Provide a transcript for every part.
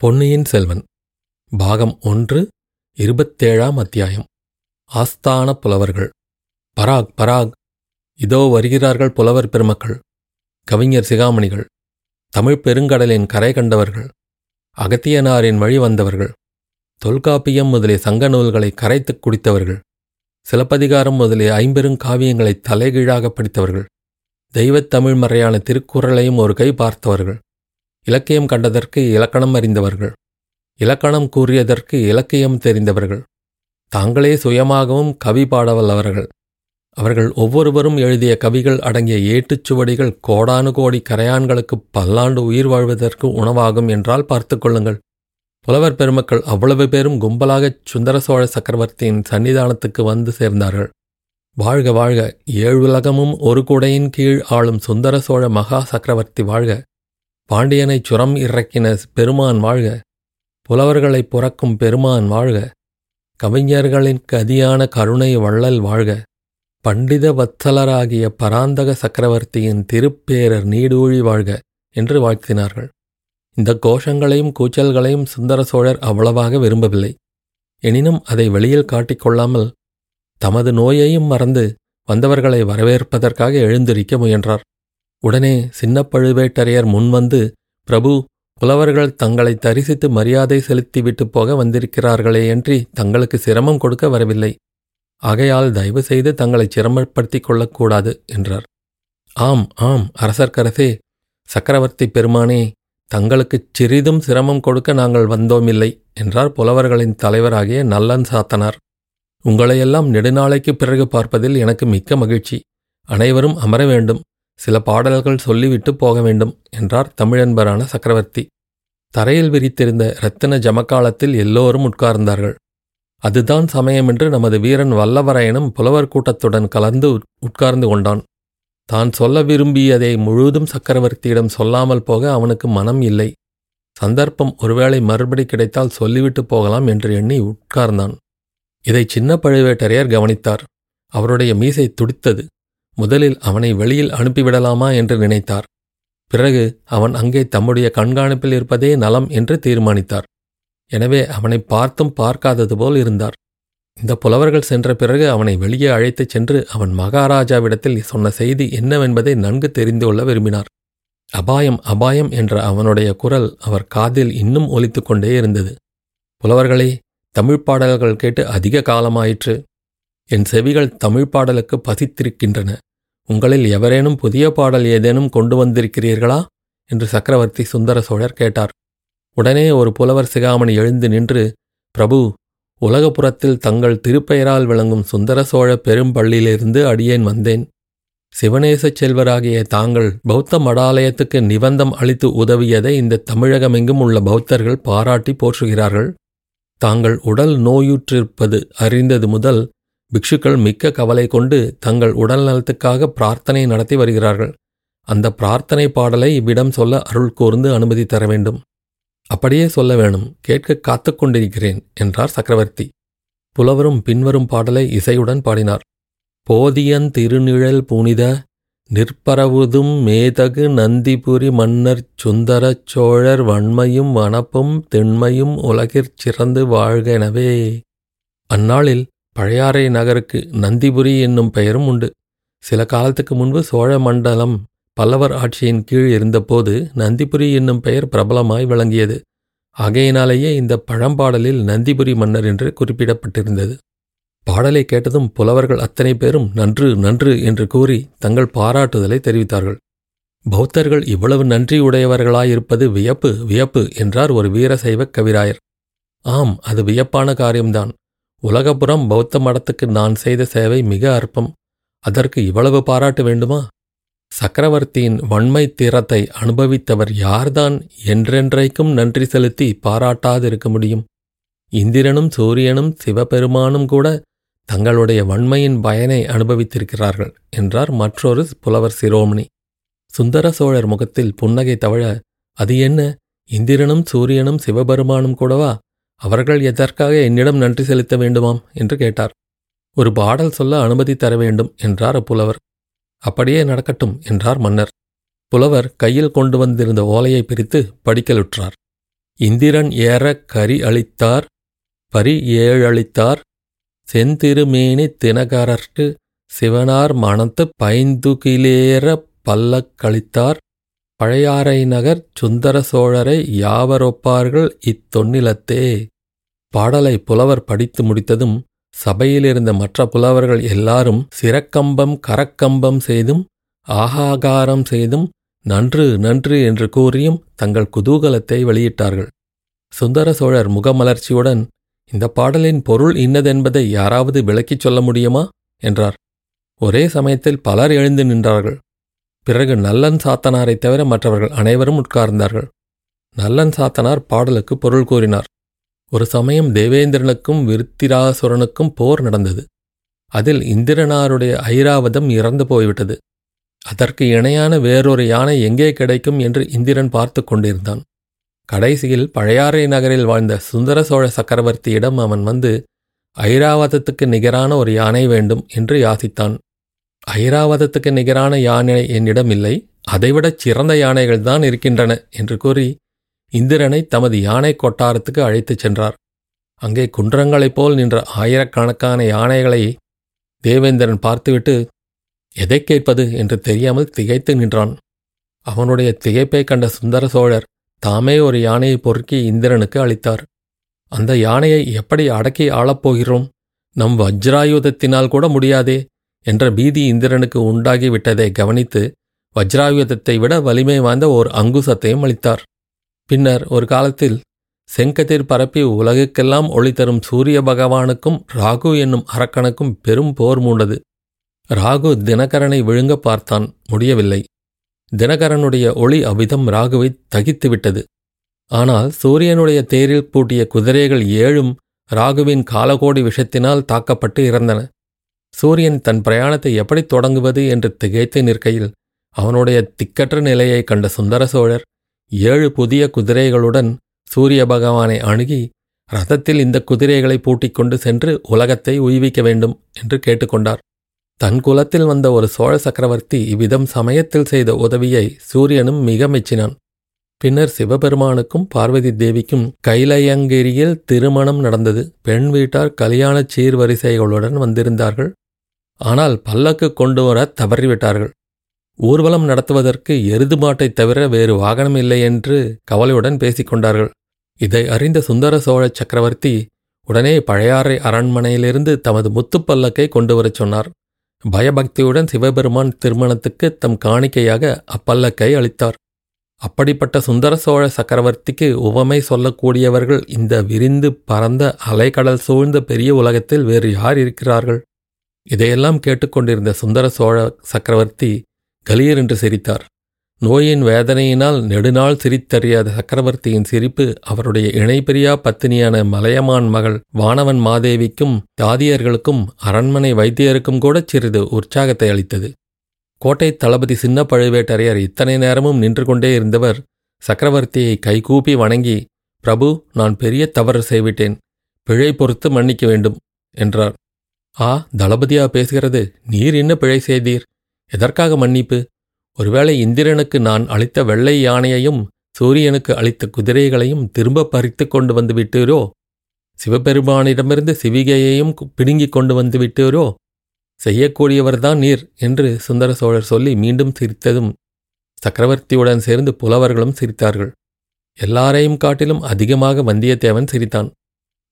பொன்னியின் செல்வன் பாகம் ஒன்று இருபத்தேழாம் அத்தியாயம். ஆஸ்தான புலவர்கள். பராக் பராக் இதோ வருகிறார்கள் புலவர் பெருமக்கள் கவிஞர் சிகாமணிகள் தமிழ்ப் பெருங்கடலின் கரை கண்டவர்கள் அகத்தியனாரின் வழி வந்தவர்கள் தொல்காப்பியம் முதலிய சங்க நூல்களை கரைத்துக் குடித்தவர்கள் சிலப்பதிகாரம் முதலிய ஐம்பெருங்காவியங்களை தலைகீழாக படித்தவர்கள் தெய்வத் தமிழ் மறையான திருக்குறளையும் ஒரு கை பார்த்தவர்கள் இலக்கியம் கண்டதற்கு இலக்கணம் அறிந்தவர்கள். இலக்கணம் கூறியதற்கு இலக்கியம் தெரிந்தவர்கள். தாங்களே சுயமாகவும் கவி பாடவல்லவர்கள். அவர்கள் ஒவ்வொருவரும் எழுதிய கவிகள் அடங்கிய ஏட்டுச்சுவடிகள் கோடானு கோடி கரையான்களுக்கு பல்லாண்டு உயிர் வாழ்வதற்கு உணவாகும் என்றால் பார்த்து கொள்ளுங்கள். புலவர் பெருமக்கள் அவ்வளவு பேரும் கும்பலாகச் சுந்தர சோழ சக்கரவர்த்தியின் சன்னிதானத்துக்கு வந்து சேர்ந்தார்கள். வாழ்க வாழ்க ஏழுலகமும் ஒரு குடையின் கீழ் ஆளும் சுந்தர சோழ மகா சக்கரவர்த்தி வாழ்க. பாண்டியனைச் சுரம் இறக்கின பெருமான் வாழ்க புலவர்களைப் புறக்கும் பெருமான் வாழ்க கவிஞர்களின் கதியான கருணை வள்ளல் வாழ்க. பண்டித வத்சலராகிய பராந்தக சக்கரவர்த்தியின் திருப்பேரர் நீடூழி வாழ்க என்று வாழ்த்தினார்கள். இந்த கோஷங்களையும் கூச்சல்களையும் சுந்தர சோழர் அவ்வளவாக விரும்பவில்லை. எனினும் அதை வெளியில் காட்டிக்கொள்ளாமல் தமது நோயையும் மறந்து வந்தவர்களை வரவேற்பதற்காக எழுந்திருக்க முயன்றார். உடனே சின்ன பழுவேட்டரையர் முன்வந்து பிரபு புலவர்கள் தங்களை தரிசித்து மரியாதை செலுத்திவிட்டு போக வந்திருக்கிறார்களே என்று தங்களுக்கு சிரமம் கொடுக்க வரவில்லை. ஆகையால் தயவு செய்து தங்களை சிரமப்படுத்திக் கொள்ளக்கூடாது என்றார். ஆம் ஆம் அரசர்க்கரசே சக்கரவர்த்தி பெருமானே தங்களுக்குச் சிறிதும் சிரமம் கொடுக்க நாங்கள் வந்தோமில்லை என்றார் புலவர்களின் தலைவராகிய நல்லன் சாத்தனார். உங்களையெல்லாம் நெடுநாளைக்குப் பிறகு பார்ப்பதில் எனக்கு மிக்க மகிழ்ச்சி. அனைவரும் அமர வேண்டும். சில பாடல்கள் சொல்லிவிட்டு போக வேண்டும் என்றார் தமிழன்பரான சக்கரவர்த்தி. தரையில் விரித்திருந்த இரத்தின ஜமக்காலத்தில் எல்லோரும் உட்கார்ந்தார்கள். அதுதான் சமயமென்று நமது வீரன் வல்லவரையனும் புலவர் கூட்டத்துடன் கலந்து உட்கார்ந்து கொண்டான். தான் சொல்ல விரும்பியதை முழுதும் சக்கரவர்த்தியிடம் சொல்லாமல் போக அவனுக்கு மனம் இல்லை. சந்தர்ப்பம் ஒருவேளை மறுபடி கிடைத்தால் சொல்லிவிட்டு போகலாம் என்று எண்ணி உட்கார்ந்தான். இதை சின்ன பழுவேட்டரையர் கவனித்தார். அவருடைய மீசை துடித்தது. முதலில் அவனை வெளியில் அனுப்பிவிடலாமா என்று நினைத்தார். பிறகு அவன் அங்கே தம்முடைய கண்காணிப்பில் இருப்பதே நலம் என்று தீர்மானித்தார். எனவே அவனை பார்த்தும் பார்க்காதது போல் இருந்தார். இந்த புலவர்கள் சென்ற பிறகு அவனை வெளியே அழைத்துச் சென்று அவன் மகாராஜாவிடத்தில் சொன்ன செய்தி என்னவென்பதை நன்கு தெரிந்து கொள்ள விரும்பினார். அபாயம் அபாயம் என்ற அவனுடைய குரல் அவர் காதில் இன்னும் ஒலித்து கொண்டே இருந்தது. புலவர்களே தமிழ் பாடல்கள் கேட்டு அதிக காலமாயிற்று. என் செவிகள் தமிழ் பாடலுக்கு பசித்திருக்கின்றன உங்களில் எவரேனும் புதிய பாடல் ஏதேனும் கொண்டு வந்திருக்கிறீர்களா? என்று சக்கரவர்த்தி சுந்தர சோழர் கேட்டார். உடனே ஒரு புலவர் சிகாமணி எழுந்து நின்று பிரபு உலகப்புறத்தில் தங்கள் திருப்பெயரால் விளங்கும் சுந்தர சோழ பெரும்பள்ளியிலிருந்து அடியேன் வந்தேன். சிவநேசச் செல்வராகிய தாங்கள் பௌத்த மடாலயத்துக்கு நிபந்தம் அளித்து உதவியதை இந்த தமிழகமெங்கும் உள்ள பௌத்தர்கள் பாராட்டி போற்றுகிறார்கள். தாங்கள் உடல் நோயுற்றிருப்பது அறிந்தது முதல் பிக்ஷுக்கள் மிக்க கவலை கொண்டு தங்கள் உடல் நலத்துக்காக பிரார்த்தனை நடத்தி வருகிறார்கள். அந்த பிரார்த்தனை பாடலை இவ்விடம் சொல்ல அருள் கூர்ந்து அனுமதி தர வேண்டும். அப்படியே சொல்ல வேணும் கேட்க காத்துக்கொண்டிருக்கிறேன் என்றார் சக்கரவர்த்தி. புலவரும் பின்வரும் பாடலை இசையுடன் பாடினார். போதியன் திருநிழல் புனித நிற்பரவுதும் மேதகு நந்திபுரி மன்னர் சுந்தரச் சோழர் வன்மையும் வனப்பும் திண்மையும் உலகிற் சிறந்து வாழ்கெனவே அந்நாளில் பழையாறை நகருக்கு நந்திபுரி என்னும் பெயரும் உண்டு. சில காலத்துக்கு முன்பு சோழ மண்டலம் பல்லவர் ஆட்சியின் கீழ் இருந்தபோது நந்திபுரி என்னும் பெயர் பிரபலமாய் விளங்கியது. ஆகையினாலேயே இந்த பழம்பாடலில் நந்திபுரி மன்னர் என்று குறிப்பிடப்பட்டிருந்தது. பாடலை கேட்டதும் புலவர்கள் அத்தனை பேரும் நன்று நன்று என்று கூறி தங்கள் பாராட்டுதலை தெரிவித்தார்கள். பௌத்தர்கள் இவ்வளவு நன்றியுடையவர்களாயிருப்பது வியப்பு வியப்பு என்றார் ஒரு வீரசைவ கவிராயர். ஆம் அது வியப்பான காரியம்தான். உலகப்புறம் பௌத்த மடத்துக்கு நான் செய்த சேவை மிக அற்பம். அதற்கு இவ்வளவு பாராட்டு வேண்டுமா? சக்கரவர்த்தியின் வன்மை தீரத்தை அனுபவித்தவர் யார்தான் என்றென்றைக்கும் நன்றி செலுத்தி பாராட்டாதிருக்க முடியும். இந்திரனும் சூரியனும் சிவபெருமானும் கூட தங்களுடைய வன்மையின் பயனை அனுபவித்திருக்கிறார்கள் என்றார் மற்றொரு புலவர் சிரோமணி. சுந்தர சோழர் முகத்தில் புன்னகை தவழ அது என்ன? இந்திரனும் சூரியனும் சிவபெருமானும் கூடவா? அவர்கள் எதற்காக என்னிடம் நன்றி செலுத்த வேண்டுமாம்? என்று கேட்டார். ஒரு பாடல் சொல்ல அனுமதி தர வேண்டும் என்றார் அப்புலவர் அப்படியே நடக்கட்டும் என்றார் மன்னர். புலவர் கையில் கொண்டு வந்திருந்த ஓலையை பிரித்து படிக்கலுற்றார். இந்திரன் ஏற கரி அளித்தார் பரி ஏழளித்தார் செந்திருமேனி தினகரர்க்கு சிவனார் மணத்து பைந்துகிலேற பல்லக்களித்தார் பழையாறை நகர் சுந்தர சோழரை யாவரொப்பார்கள் இத்தொன்னிலத்தே. பாடலை புலவர் படித்து முடித்ததும் சபையிலிருந்த மற்ற புலவர்கள் எல்லாரும் சிறக்கம்பம் கரக்கம்பம் செய்தும் ஆகாகாரம் செய்தும் நன்று நன்று என்று கூறியும் தங்கள் குதூகலத்தை வெளியிட்டார்கள். சுந்தர சோழர் முகமலர்ச்சியுடன் இந்த பாடலின் பொருள் இன்னதென்பதை யாராவது விளக்கிச் சொல்ல முடியுமா? என்றார். ஒரே சமயத்தில் பலர் எழுந்து நின்றார்கள். பிறகு நல்லன் சாத்தனாரைத் தவிர மற்றவர்கள் அனைவரும் உட்கார்ந்தார்கள். நல்லன் சாத்தனார் பாடலுக்கு பொருள் கூறினார். ஒரு சமயம் தேவேந்திரனுக்கும் விருத்திராசுரனுக்கும் போர் நடந்தது. அதில் இந்திரனாருடைய ஐராவதம் இறந்து போய்விட்டது. அதற்கு இணையான வேறொரு யானை எங்கே கிடைக்கும் என்று இந்திரன் பார்த்து கொண்டிருந்தான். கடைசியில் பழையாறை நகரில் வாழ்ந்த சுந்தர சோழ சக்கரவர்த்தியிடம் அவன் வந்து ஐராவதத்துக்கு நிகரான ஒரு யானை வேண்டும் என்று யாசித்தான். ஐராவதத்துக்கு நிகரான யானை என்னிடம் இல்லை. அதைவிடச் சிறந்த யானைகள்தான் இருக்கின்றன என்று கூறி இந்திரனை தமது யானை கொட்டாரத்துக்கு அழைத்துச் சென்றார். அங்கே குன்றங்களைப் போல் நின்ற ஆயிரக்கணக்கான யானைகளை தேவேந்திரன் பார்த்துவிட்டு எதை கேட்பது? என்று தெரியாமல் திகைத்து நின்றான். அவனுடைய திகைப்பை கண்ட சுந்தர சோழர் தாமே ஒரு யானையை பொறுக்கி இந்திரனுக்கு அளித்தார். அந்த யானையை எப்படி அடக்கி ஆளப்போகிறோம் நம் வஜ்ராயுதத்தினால் கூட முடியாதே என்ற பீதி இந்திரனுக்கு உண்டாகிவிட்டதை கவனித்து வஜ்ராயுதத்தை விட வலிமை வாய்ந்த ஓர் அங்குசத்தையும் அளித்தார். பின்னர் ஒரு காலத்தில் செங்கதிர் பரப்பி உலகுக்கெல்லாம் ஒளி தரும் சூரிய பகவானுக்கும் ராகு என்னும் அரக்கனுக்கும் பெரும் போர் மூண்டது. ராகு தினகரனை விழுங்க பார்த்தான் முடியவில்லை. தினகரனுடைய ஒளி அவ்விதம் ராகுவை தகித்துவிட்டது. ஆனால் சூரியனுடைய தேரில் பூட்டிய குதிரைகள் ஏழும் ராகுவின் காலகோடி விஷத்தினால் தாக்கப்பட்டு இறந்தன. சூரியன் தன் பிரயாணத்தை எப்படி தொடங்குவது என்று திகைத்து நிற்கையில் அவனுடைய திக்கற்ற நிலையை கண்ட சுந்தர சோழர் ஏழு புதிய குதிரைகளுடன் சூரிய பகவானை அணுகி ரதத்தில் இந்த குதிரைகளை பூட்டிக் கொண்டு சென்று உலகத்தை உய்விக்க வேண்டும் என்று கேட்டுக்கொண்டார். தன் குலத்தில் வந்த ஒரு சோழ சக்கரவர்த்தி இவ்விதம் சமயத்தில் செய்த உதவியை சூரியனும் மிக மெச்சினான். பின்னர் சிவபெருமானுக்கும் பார்வதி தேவிக்கும் கைலயங்கிரியில் திருமணம் நடந்தது. பெண் வீட்டார் கல்யாண சீர்வரிசைகளுடன் வந்திருந்தார்கள். ஆனால் பல்லக்கு கொண்டு வர தவறிவிட்டார்கள். ஊர்வலம் நடத்துவதற்கு எருது மாட்டைத் தவிர வேறு வாகனம் இல்லை என்று கவலையுடன் பேசிக் கொண்டார்கள். இதை அறிந்த சுந்தர சோழ சக்கரவர்த்தி உடனே பழையாறை அரண்மனையிலிருந்து தமது முத்துப்பல்லக்கை கொண்டு வரச் சொன்னார். பயபக்தியுடன் சிவபெருமான் திருமணத்துக்கு தம் காணிக்கையாக அப்பல்லக்கை அளித்தார். அப்படிப்பட்ட சுந்தர சோழ சக்கரவர்த்திக்கு உவமை சொல்லக்கூடியவர்கள் இந்த விரிந்து பரந்த அலைக்கடல் சூழ்ந்த பெரிய உலகத்தில் வேறு யார் இருக்கிறார்கள்? இதையெல்லாம் கேட்டுக்கொண்டிருந்த சுந்தர சோழ சக்கரவர்த்தி கலீர் என்று சிரித்தார். நோயின் வேதனையினால் நெடுநாள் சிரித்தறியாத சக்கரவர்த்தியின் சிரிப்பு அவருடைய இணைப்பிரியா பத்தினியான மலையமான் மகள் வானவன் மாதேவிக்கும் தாதியர்களுக்கும் அரண்மனை வைத்தியருக்கும் கூட சிறிது உற்சாகத்தை அளித்தது. கோட்டை தளபதி சின்ன பழுவேட்டரையர் இத்தனை நேரமும் நின்று கொண்டே இருந்தவர் சக்கரவர்த்தியை கைகூப்பி வணங்கி பிரபு நான் பெரிய தவறு செய்விட்டேன். பிழை பொறுத்து மன்னிக்க வேண்டும் என்றார். ஆ தளபதியா பேசுகிறது? நீர் என்ன பிழை செய்தீர்? எதற்காக மன்னிப்பு? ஒருவேளை இந்திரனுக்கு நான் அளித்த வெள்ளை யானையையும் சூரியனுக்கு அளித்த குதிரைகளையும் திரும்ப பறித்து கொண்டு வந்து விட்டீரோ? சிவபெருமானிடமிருந்து சிவிகையையும் பிடுங்கிக் கொண்டு வந்து விட்டீரோ? செய்யக்கூடியவர்தான் நீர் என்று சுந்தர சோழர் சொல்லி மீண்டும் சிரித்ததும் சக்கரவர்த்தியுடன் சேர்ந்து புலவர்களும் சிரித்தார்கள். எல்லாரையும் காட்டிலும் அதிகமாக வந்தியத்தேவன் சிரித்தான்.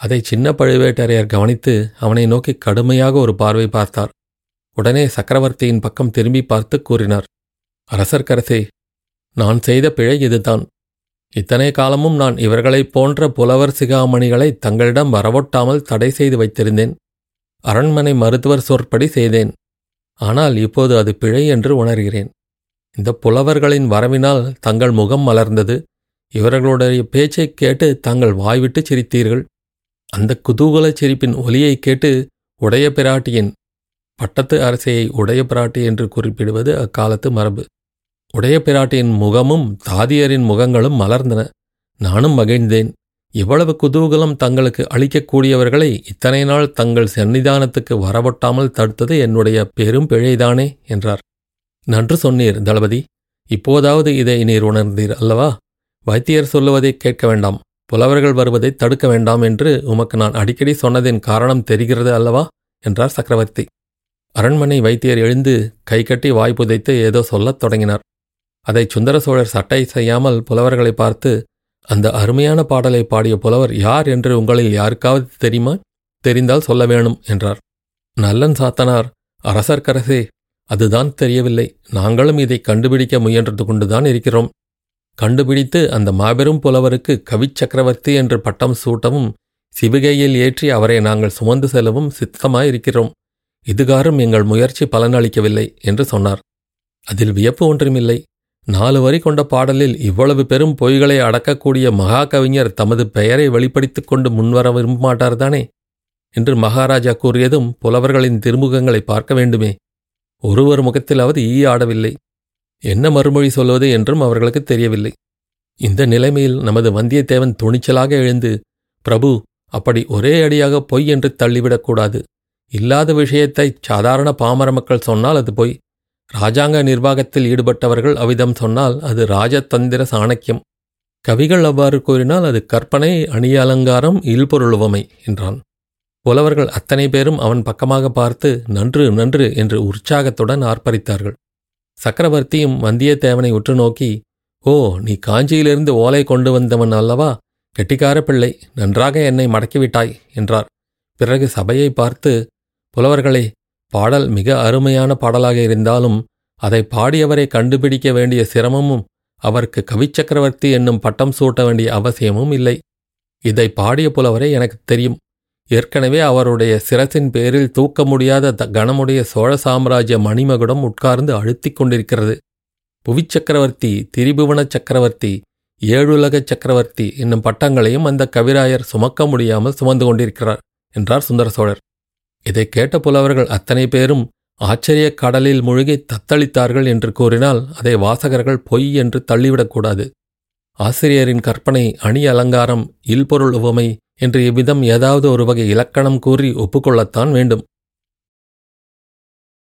அதை சின்ன பழுவேட்டரையர் கவனித்து அவனை நோக்கி கடுமையாக ஒரு பார்வை பார்த்தார். உடனே சக்கரவர்த்தியின் பக்கம் திரும்பி பார்த்து கூறினார் அரசர்க்கரசே நான் செய்த பிழை இதுதான். இத்தனை காலமும் நான் இவர்களைப் போன்ற புலவர் சிகாமணிகளை தங்களிடம் வரவொட்டாமல் தடை செய்து வைத்திருந்தேன். அரண்மனை மருத்துவர் சொற்படி செய்தேன். ஆனால் இப்போது அது பிழை என்று உணர்கிறேன். இந்த புலவர்களின் வரவினால் தங்கள் முகம் மலர்ந்தது. இவர்களுடைய பேச்சைக் கேட்டு தாங்கள் வாய்விட்டு சிரித்தீர்கள். அந்த குதூகலச் சிரிப்பின் ஒலியை கேட்டு உடைய பிராட்டியின் பட்டத்து அரசையை உடைய பிராட்டி என்று குறிப்பிடுவது அக்காலத்து மரபு. உடைய பிராட்டியின் முகமும் தாதியரின் முகங்களும் மலர்ந்தன. நானும் மகிழ்ந்தேன். இவ்வளவு குதூகலம் தங்களுக்கு அளிக்கக்கூடியவர்களை இத்தனை நாள் தங்கள் சன்னிதானத்துக்கு வரவொட்டாமல் தடுத்தது என்னுடைய பெரும் பிழைதானே என்றார். நன்று சொன்னீர் தளபதி. இப்போதாவது இதை நீர் உணர்ந்தீர் அல்லவா? வைத்தியர் சொல்லுவதை கேட்க வேண்டாம். புலவர்கள் வருவதை தடுக்க வேண்டாம் என்று உமக்கு நான் அடிக்கடி சொன்னதின் காரணம் தெரிகிறது அல்லவா? என்றார் சக்கரவர்த்தி. அரண்மனை வைத்தியர் எழுந்து கைகட்டி வாய் புதைத்து ஏதோ சொல்லத் தொடங்கினார். அதை சுந்தர சோழர் சட்டை செய்யாமல் புலவர்களை பார்த்து அந்த அருமையான பாடலை பாடிய புலவர் யார் என்று உங்களில் யாருக்காவது தெரியுமா? தெரிந்தால் சொல்ல வேணும் என்றார். நல்லன் சாத்தனார் அரசர்க்கரசே அதுதான் தெரியவில்லை. நாங்களும் இதை கண்டுபிடிக்க முயன்றது கொண்டுதான் இருக்கிறோம். கண்டுபிடித்து அந்த மாபெரும் புலவருக்கு கவிச்சக்கரவர்த்தி என்று பட்டம் சூட்டவும் சிவிகையில் ஏற்றி அவரை நாங்கள் சுமந்து செல்லவும் சித்தமாயிருக்கிறோம். இதுகாரும் எங்கள் முயற்சி பலனளிக்கவில்லை என்று சொன்னார். அதில் வியப்பு ஒன்றுமில்லை. நாலு வரி கொண்ட பாடலில் இவ்வளவு பெரும் பொய்களை அடக்கக்கூடிய மகா கவிஞர் தமது பெயரை வெளிப்படுத்திக் கொண்டு முன்வர விரும்பமாட்டார்தானே என்று மகாராஜா கூறியதும் புலவர்களின் திருமுகங்களை பார்க்க வேண்டுமே. ஒருவர் முகத்திலாவது ஈ ஆடவில்லை. என்ன மறுமொழி சொல்வது என்றும் அவர்களுக்கு தெரியவில்லை. இந்த நிலைமையில் நமது வந்தியத்தேவன் துணிச்சலாக எழுந்து பிரபு அப்படி ஒரே அடியாக பொய் என்று தள்ளிவிடக்கூடாது இல்லாத விஷயத்தை சாதாரண பாமர மக்கள் சொன்னால் அது போய். ராஜாங்க நிர்வாகத்தில் ஈடுபட்டவர்கள் அவ்விதம் சொன்னால் அது ராஜதந்திர சாணக்கியம். கவிகள் அவ்வாறு கூறினால் அது கற்பனை அணிய அலங்காரம் இல்பொருளுவமை என்றான். புலவர்கள் அத்தனை பேரும் அவன் பக்கமாக பார்த்து நன்று நன்று என்று உற்சாகத்துடன் ஆர்ப்பரித்தார்கள். சக்கரவர்த்தியும் வந்தியத்தேவனை உற்று நோக்கி ஓ நீ காஞ்சியிலிருந்து ஓலை கொண்டு வந்தவன் அல்லவா? கெட்டிக்கார பிள்ளை நன்றாக என்னை மடக்கிவிட்டாய் என்றார். பிறகு சபையை பார்த்து புலவர்களே பாடல் மிக அருமையான பாடலாக இருந்தாலும் அதை பாடியவரை கண்டுபிடிக்க வேண்டிய சிரமமும் அவருக்கு கவிச்சக்கரவர்த்தி என்னும் பட்டம் சூட்ட வேண்டிய அவசியமும் இல்லை. இதை பாடிய புலவரை எனக்கு தெரியும். ஏற்கனவே அவருடைய சிரசின் பேரில் தூக்க முடியாத த- கனமுடைய சோழ சாம்ராஜ்ய மணிமகுடம் உட்கார்ந்து அழுத்திக் கொண்டிருக்கிறது. புவிச்சக்கரவர்த்தி திரிபுவன சக்கரவர்த்தி ஏழுலக சக்கரவர்த்தி என்னும் பட்டங்களையும் அந்த கவிராயர் சுமக்க முடியாமல் சுமந்து கொண்டிருக்கிறார் என்றார் சுந்தர சோழர். இதைக் கேட்ட புலவர்கள் அத்தனை பேரும் ஆச்சரியக் கடலில் மூழ்கி தத்தளித்தார்கள் என்று கூறினால் அதை வாசகர்கள் பொய் என்று தள்ளிவிடக்கூடாது ஆசிரியரின் கற்பனை அணி அலங்காரம் இல்பொருள் உவமை என்று இவ்விதம் ஏதாவது ஒரு வகை இலக்கணம் கூறி ஒப்புக்கொள்ளத்தான் வேண்டும்.